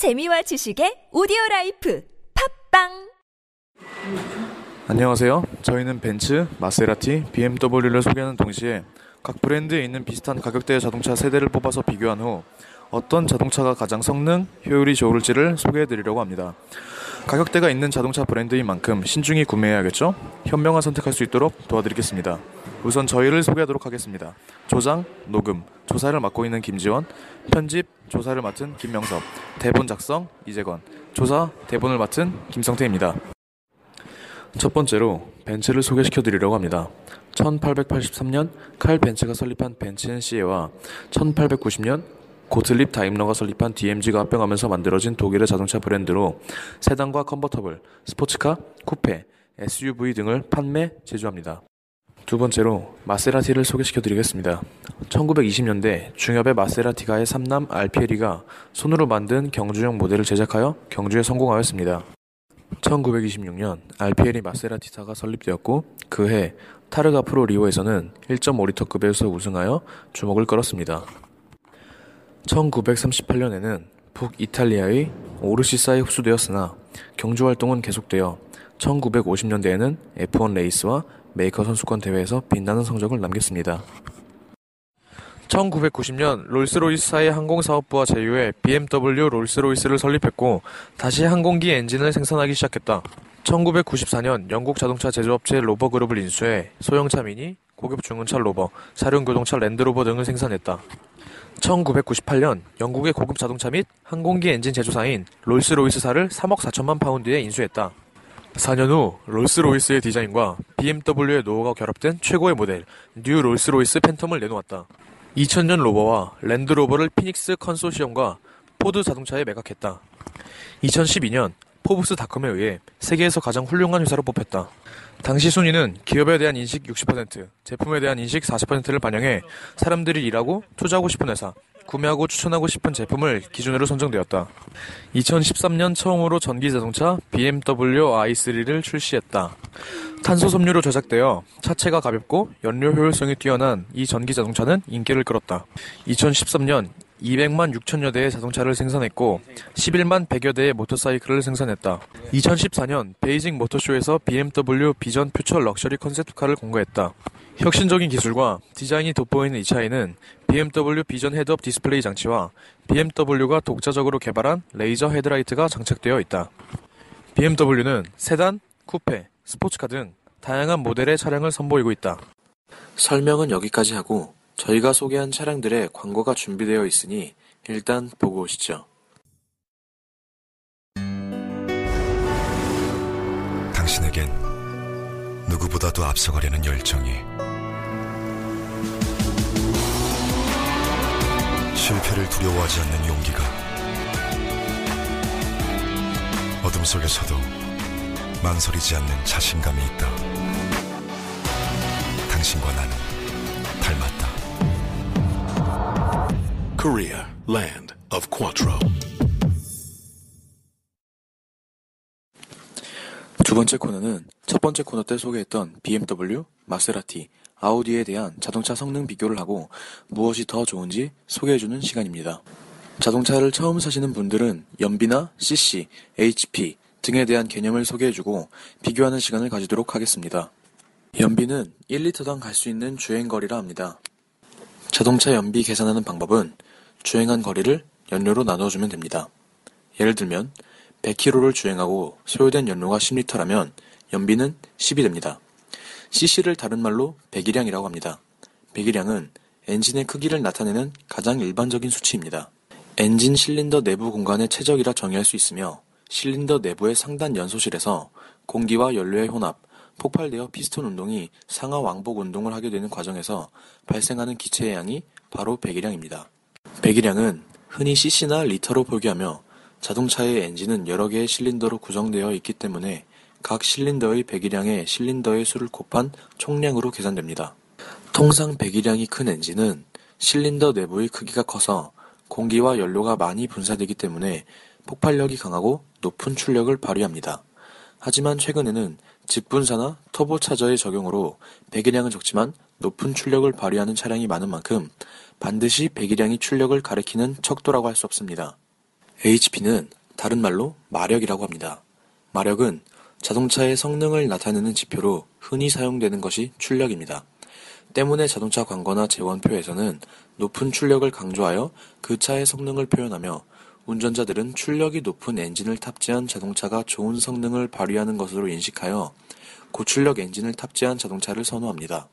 재미와 지식의 오디오 라이프 팟빵 안녕하세요. 저희는 벤츠, 마세라티, BMW를 소개하는 동시에 각 브랜드에 있는 비슷한 가격대의 자동차 세 대를 뽑아서 비교한 후 어떤 자동차가 가장 성능, 효율이 좋을지를 소개해 드리려고 합니다. 가격대가 있는 자동차 브랜드인 만큼 신중히 구매해야겠죠? 현명한 선택할 수 있도록 도와드리겠습니다. 우선 저희를 소개하도록 하겠습니다. 조장, 녹음, 조사를 맡고 있는 김지원, 편집, 조사를 맡은 김명섭, 대본 작성, 이재건, 조사, 대본을 맡은 김성태입니다. 첫 번째로 벤츠를 소개시켜 드리려고 합니다. 1883년 칼 벤츠가 설립한 벤츠 NCA와 1890년 고틀립 다임러가 설립한 DMG가 합병하면서 만들어진 독일의 자동차 브랜드로 세단과 컨버터블, 스포츠카, 쿠페, SUV 등을 판매, 제조합니다. 두 번째로 마세라티를 소개시켜 드리겠습니다. 1920년대 중엽의 마세라티가의 삼남 알피에리가 손으로 만든 경주용 모델을 제작하여 경주에 성공하였습니다. 1926년 알피에리 마세라티사가 설립되었고 그해 타르가 프로 리오에서는 1.5리터급에서 우승하여 주목을 끌었습니다. 1938년에는 북이탈리아의 오르시사에 흡수되었으나 경주 활동은 계속되어 1950년대에는 F1 레이스와 메이커 선수권 대회에서 빛나는 성적을 남겼습니다. 1990년 롤스로이스사의 항공사업부와 제휴해 BMW 롤스로이스를 설립했고 다시 항공기 엔진을 생산하기 시작했다. 1994년 영국 자동차 제조업체 로버그룹을 인수해 소형차 미니, 고급 중형차 로버, 사륜구동차 랜드로버 등을 생산했다. 1998년 영국의 고급 자동차 및 항공기 엔진 제조사인 롤스로이스사를 3억 4천만 파운드에 인수했다. 4년 후 롤스로이스의 디자인과 BMW의 노하우가 결합된 최고의 모델 뉴 롤스로이스 팬텀을 내놓았다. 2000년 로버와 랜드로버를 피닉스 컨소시엄과 포드 자동차에 매각했다. 2012년 포브스닷컴에 의해 세계에서 가장 훌륭한 회사로 뽑혔다. 당시 순위는 기업에 대한 인식 60%, 제품에 대한 인식 40%를 반영해 사람들이 일하고 투자하고 싶은 회사, 구매하고 추천하고 싶은 제품을 기준으로 선정되었다. 2013년 처음으로 전기 자동차 BMW i3를 출시했다. 탄소 섬유로 제작되어 차체가 가볍고 연료 효율성이 뛰어난 이 전기 자동차는 인기를 끌었다. 2013년 200만 6천여 대의 자동차를 생산했고 11만 100여 대의 모터사이클을 생산했다. 2014년 베이징 모터쇼에서 BMW 비전 퓨처 럭셔리 컨셉트카를 공개했다. 혁신적인 기술과 디자인이 돋보이는 이 차에는 BMW 비전 헤드업 디스플레이 장치와 BMW가 독자적으로 개발한 레이저 헤드라이트가 장착되어 있다. BMW는 세단, 쿠페, 스포츠카 등 다양한 모델의 차량을 선보이고 있다. 설명은 여기까지 하고 저희가 소개한 차량들의 광고가 준비되어 있으니 일단 보고 오시죠. 당신에겐 누구보다도 앞서가려는 열정이 실패를 두려워하지 않는 용기가 어둠 속에서도 망설이지 않는 자신감이 있다. 당신과 나는 Korea, land of Quattro. 두 번째 코너는 첫 번째 코너 때 소개했던 BMW, 마세라티, 아우디에 대한 자동차 성능 비교를 하고 무엇이 더 좋은지 소개해주는 시간입니다. 자동차를 처음 사시는 분들은 연비나 CC, HP 등에 대한 개념을 소개해주고 비교하는 시간을 가지도록 하겠습니다. 연비는 1리터당 갈 수 있는 주행거리라 합니다. 자동차 연비 계산하는 방법은 주행한 거리를 연료로 나눠주면 됩니다. 예를 들면 100km를 주행하고 소요된 연료가 10리터라면 연비는 10이 됩니다. cc를 다른 말로 배기량이라고 합니다. 배기량은 엔진의 크기를 나타내는 가장 일반적인 수치입니다. 엔진 실린더 내부 공간의 체적이라 정의할 수 있으며 실린더 내부의 상단 연소실에서 공기와 연료의 혼합, 폭발되어 피스톤 운동이 상하 왕복 운동을 하게 되는 과정에서 발생하는 기체의 양이 바로 배기량입니다. 배기량은 흔히 cc나 리터로 표기하며 자동차의 엔진은 여러 개의 실린더로 구성되어 있기 때문에 각 실린더의 배기량에 실린더의 수를 곱한 총량으로 계산됩니다. 통상 배기량이 큰 엔진은 실린더 내부의 크기가 커서 공기와 연료가 많이 분사되기 때문에 폭발력이 강하고 높은 출력을 발휘합니다. 하지만 최근에는 직분사나 터보차저의 적용으로 배기량은 적지만 높은 출력을 발휘하는 차량이 많은 만큼 반드시 배기량이 출력을 가리키는 척도라고 할 수 없습니다. HP는 다른 말로 마력이라고 합니다. 마력은 자동차의 성능을 나타내는 지표로 흔히 사용되는 것이 출력입니다. 때문에 자동차 광고나 재원표에서는 높은 출력을 강조하여 그 차의 성능을 표현하며 운전자들은 출력이 높은 엔진을 탑재한 자동차가 좋은 성능을 발휘하는 것으로 인식하여 고출력 엔진을 탑재한 자동차를 선호합니다.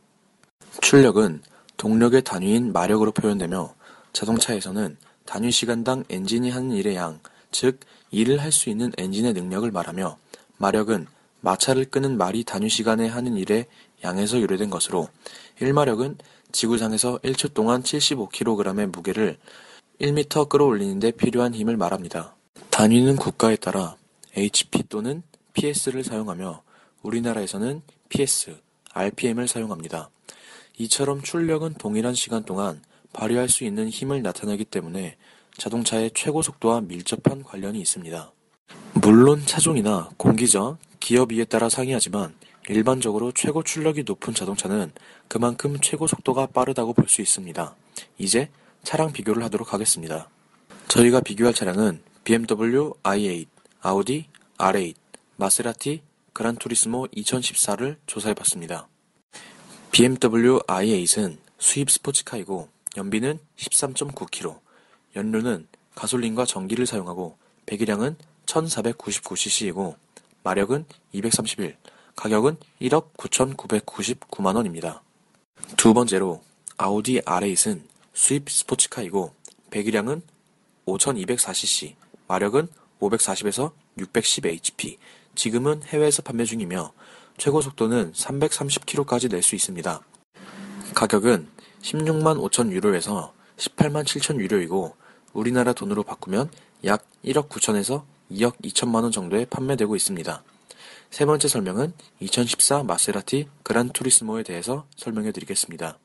출력은 동력의 단위인 마력으로 표현되며 자동차에서는 단위 시간당 엔진이 하는 일의 양, 즉 일을 할 수 있는 엔진의 능력을 말하며 마력은 마차를 끄는 말이 단위 시간에 하는 일의 양에서 유래된 것으로 1마력은 지구상에서 1초 동안 75kg의 무게를 1m 끌어올리는데 필요한 힘을 말합니다. 단위는 국가에 따라 HP 또는 PS를 사용하며 우리나라에서는 PS, RPM을 사용합니다. 이처럼 출력은 동일한 시간 동안 발휘할 수 있는 힘을 나타내기 때문에 자동차의 최고 속도와 밀접한 관련이 있습니다. 물론 차종이나 공기저, 기업위에 따라 상이하지만 일반적으로 최고 출력이 높은 자동차는 그만큼 최고 속도가 빠르다고 볼 수 있습니다. 이제 차량 비교를 하도록 하겠습니다. 저희가 비교할 차량은 BMW i8, 아우디 R8, 마세라티 그란투리스모 2014를 조사해봤습니다. BMW i8은 수입 스포츠카이고 연비는 13.9km, 연료는 가솔린과 전기를 사용하고 배기량은 1499cc이고 마력은 231, 가격은 1억 9,999만원입니다. 두 번째로 아우디 R8은 수입 스포츠카이고 배기량은 5204cc, 마력은 540에서 610hp, 지금은 해외에서 판매 중이며 최고 속도는 330km까지 낼 수 있습니다. 가격은 16만 5천 유로에서 18만 7천 유로이고 우리나라 돈으로 바꾸면 약 1억 9천에서 2억 2천만 원 정도에 판매되고 있습니다. 세 번째 설명은 2014 마세라티 그란 투리스모에 대해서 설명해 드리겠습니다.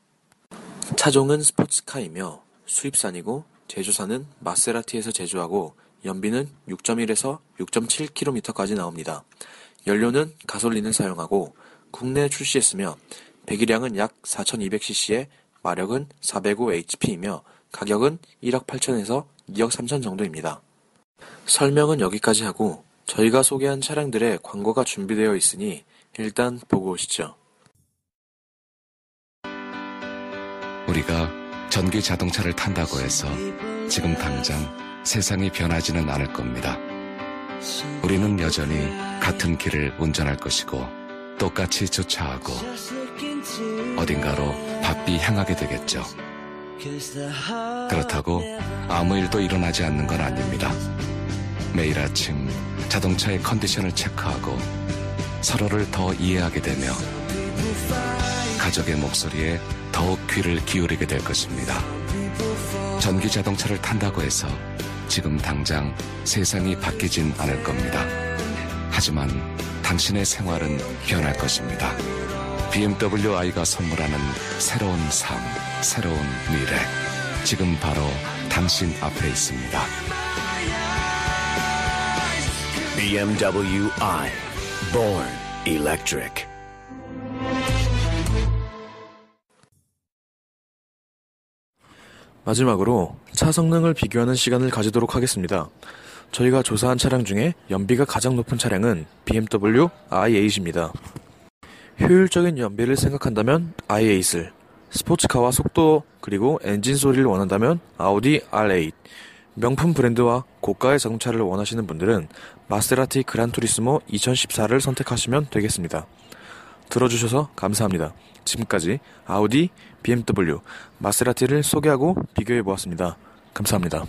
차종은 스포츠카이며 수입산이고 제조사는 마세라티에서 제조하고 연비는 6.1에서 6.7km까지 나옵니다. 연료는 가솔린을 사용하고 국내에 출시했으며 배기량은 약 4200cc에 마력은 405hp이며 가격은 1억 8천에서 2억 3천 정도입니다. 설명은 여기까지 하고 저희가 소개한 차량들의 광고가 준비되어 있으니 일단 보고 오시죠. 우리가 전기 자동차를 탄다고 해서 지금 당장 세상이 변하지는 않을 겁니다. 우리는 여전히 같은 길을 운전할 것이고 똑같이 주차하고 어딘가로 바삐 향하게 되겠죠. 그렇다고 아무 일도 일어나지 않는 건 아닙니다. 매일 아침 자동차의 컨디션을 체크하고 서로를 더 이해하게 되며 가족의 목소리에 더욱 귀를 기울이게 될 것입니다. 전기 자동차를 탄다고 해서 지금 당장 세상이 바뀌진 않을 겁니다. 하지만 당신의 생활은 변할 것입니다. BMW i가 선물하는 새로운 삶, 새로운 미래. 지금 바로 당신 앞에 있습니다. BMW i. Born electric. 마지막으로 차 성능을 비교하는 시간을 가지도록 하겠습니다. 저희가 조사한 차량 중에 연비가 가장 높은 차량은 BMW i8입니다. 효율적인 연비를 생각한다면 i8을, 스포츠카와 속도 그리고 엔진 소리를 원한다면 아우디 R8, 명품 브랜드와 고가의 자동차를 원하시는 분들은 마세라티 그란투리스모 2014를 선택하시면 되겠습니다. 들어주셔서 감사합니다. 지금까지 아우디, BMW, 마세라티를 소개하고 비교해 보았습니다. 감사합니다.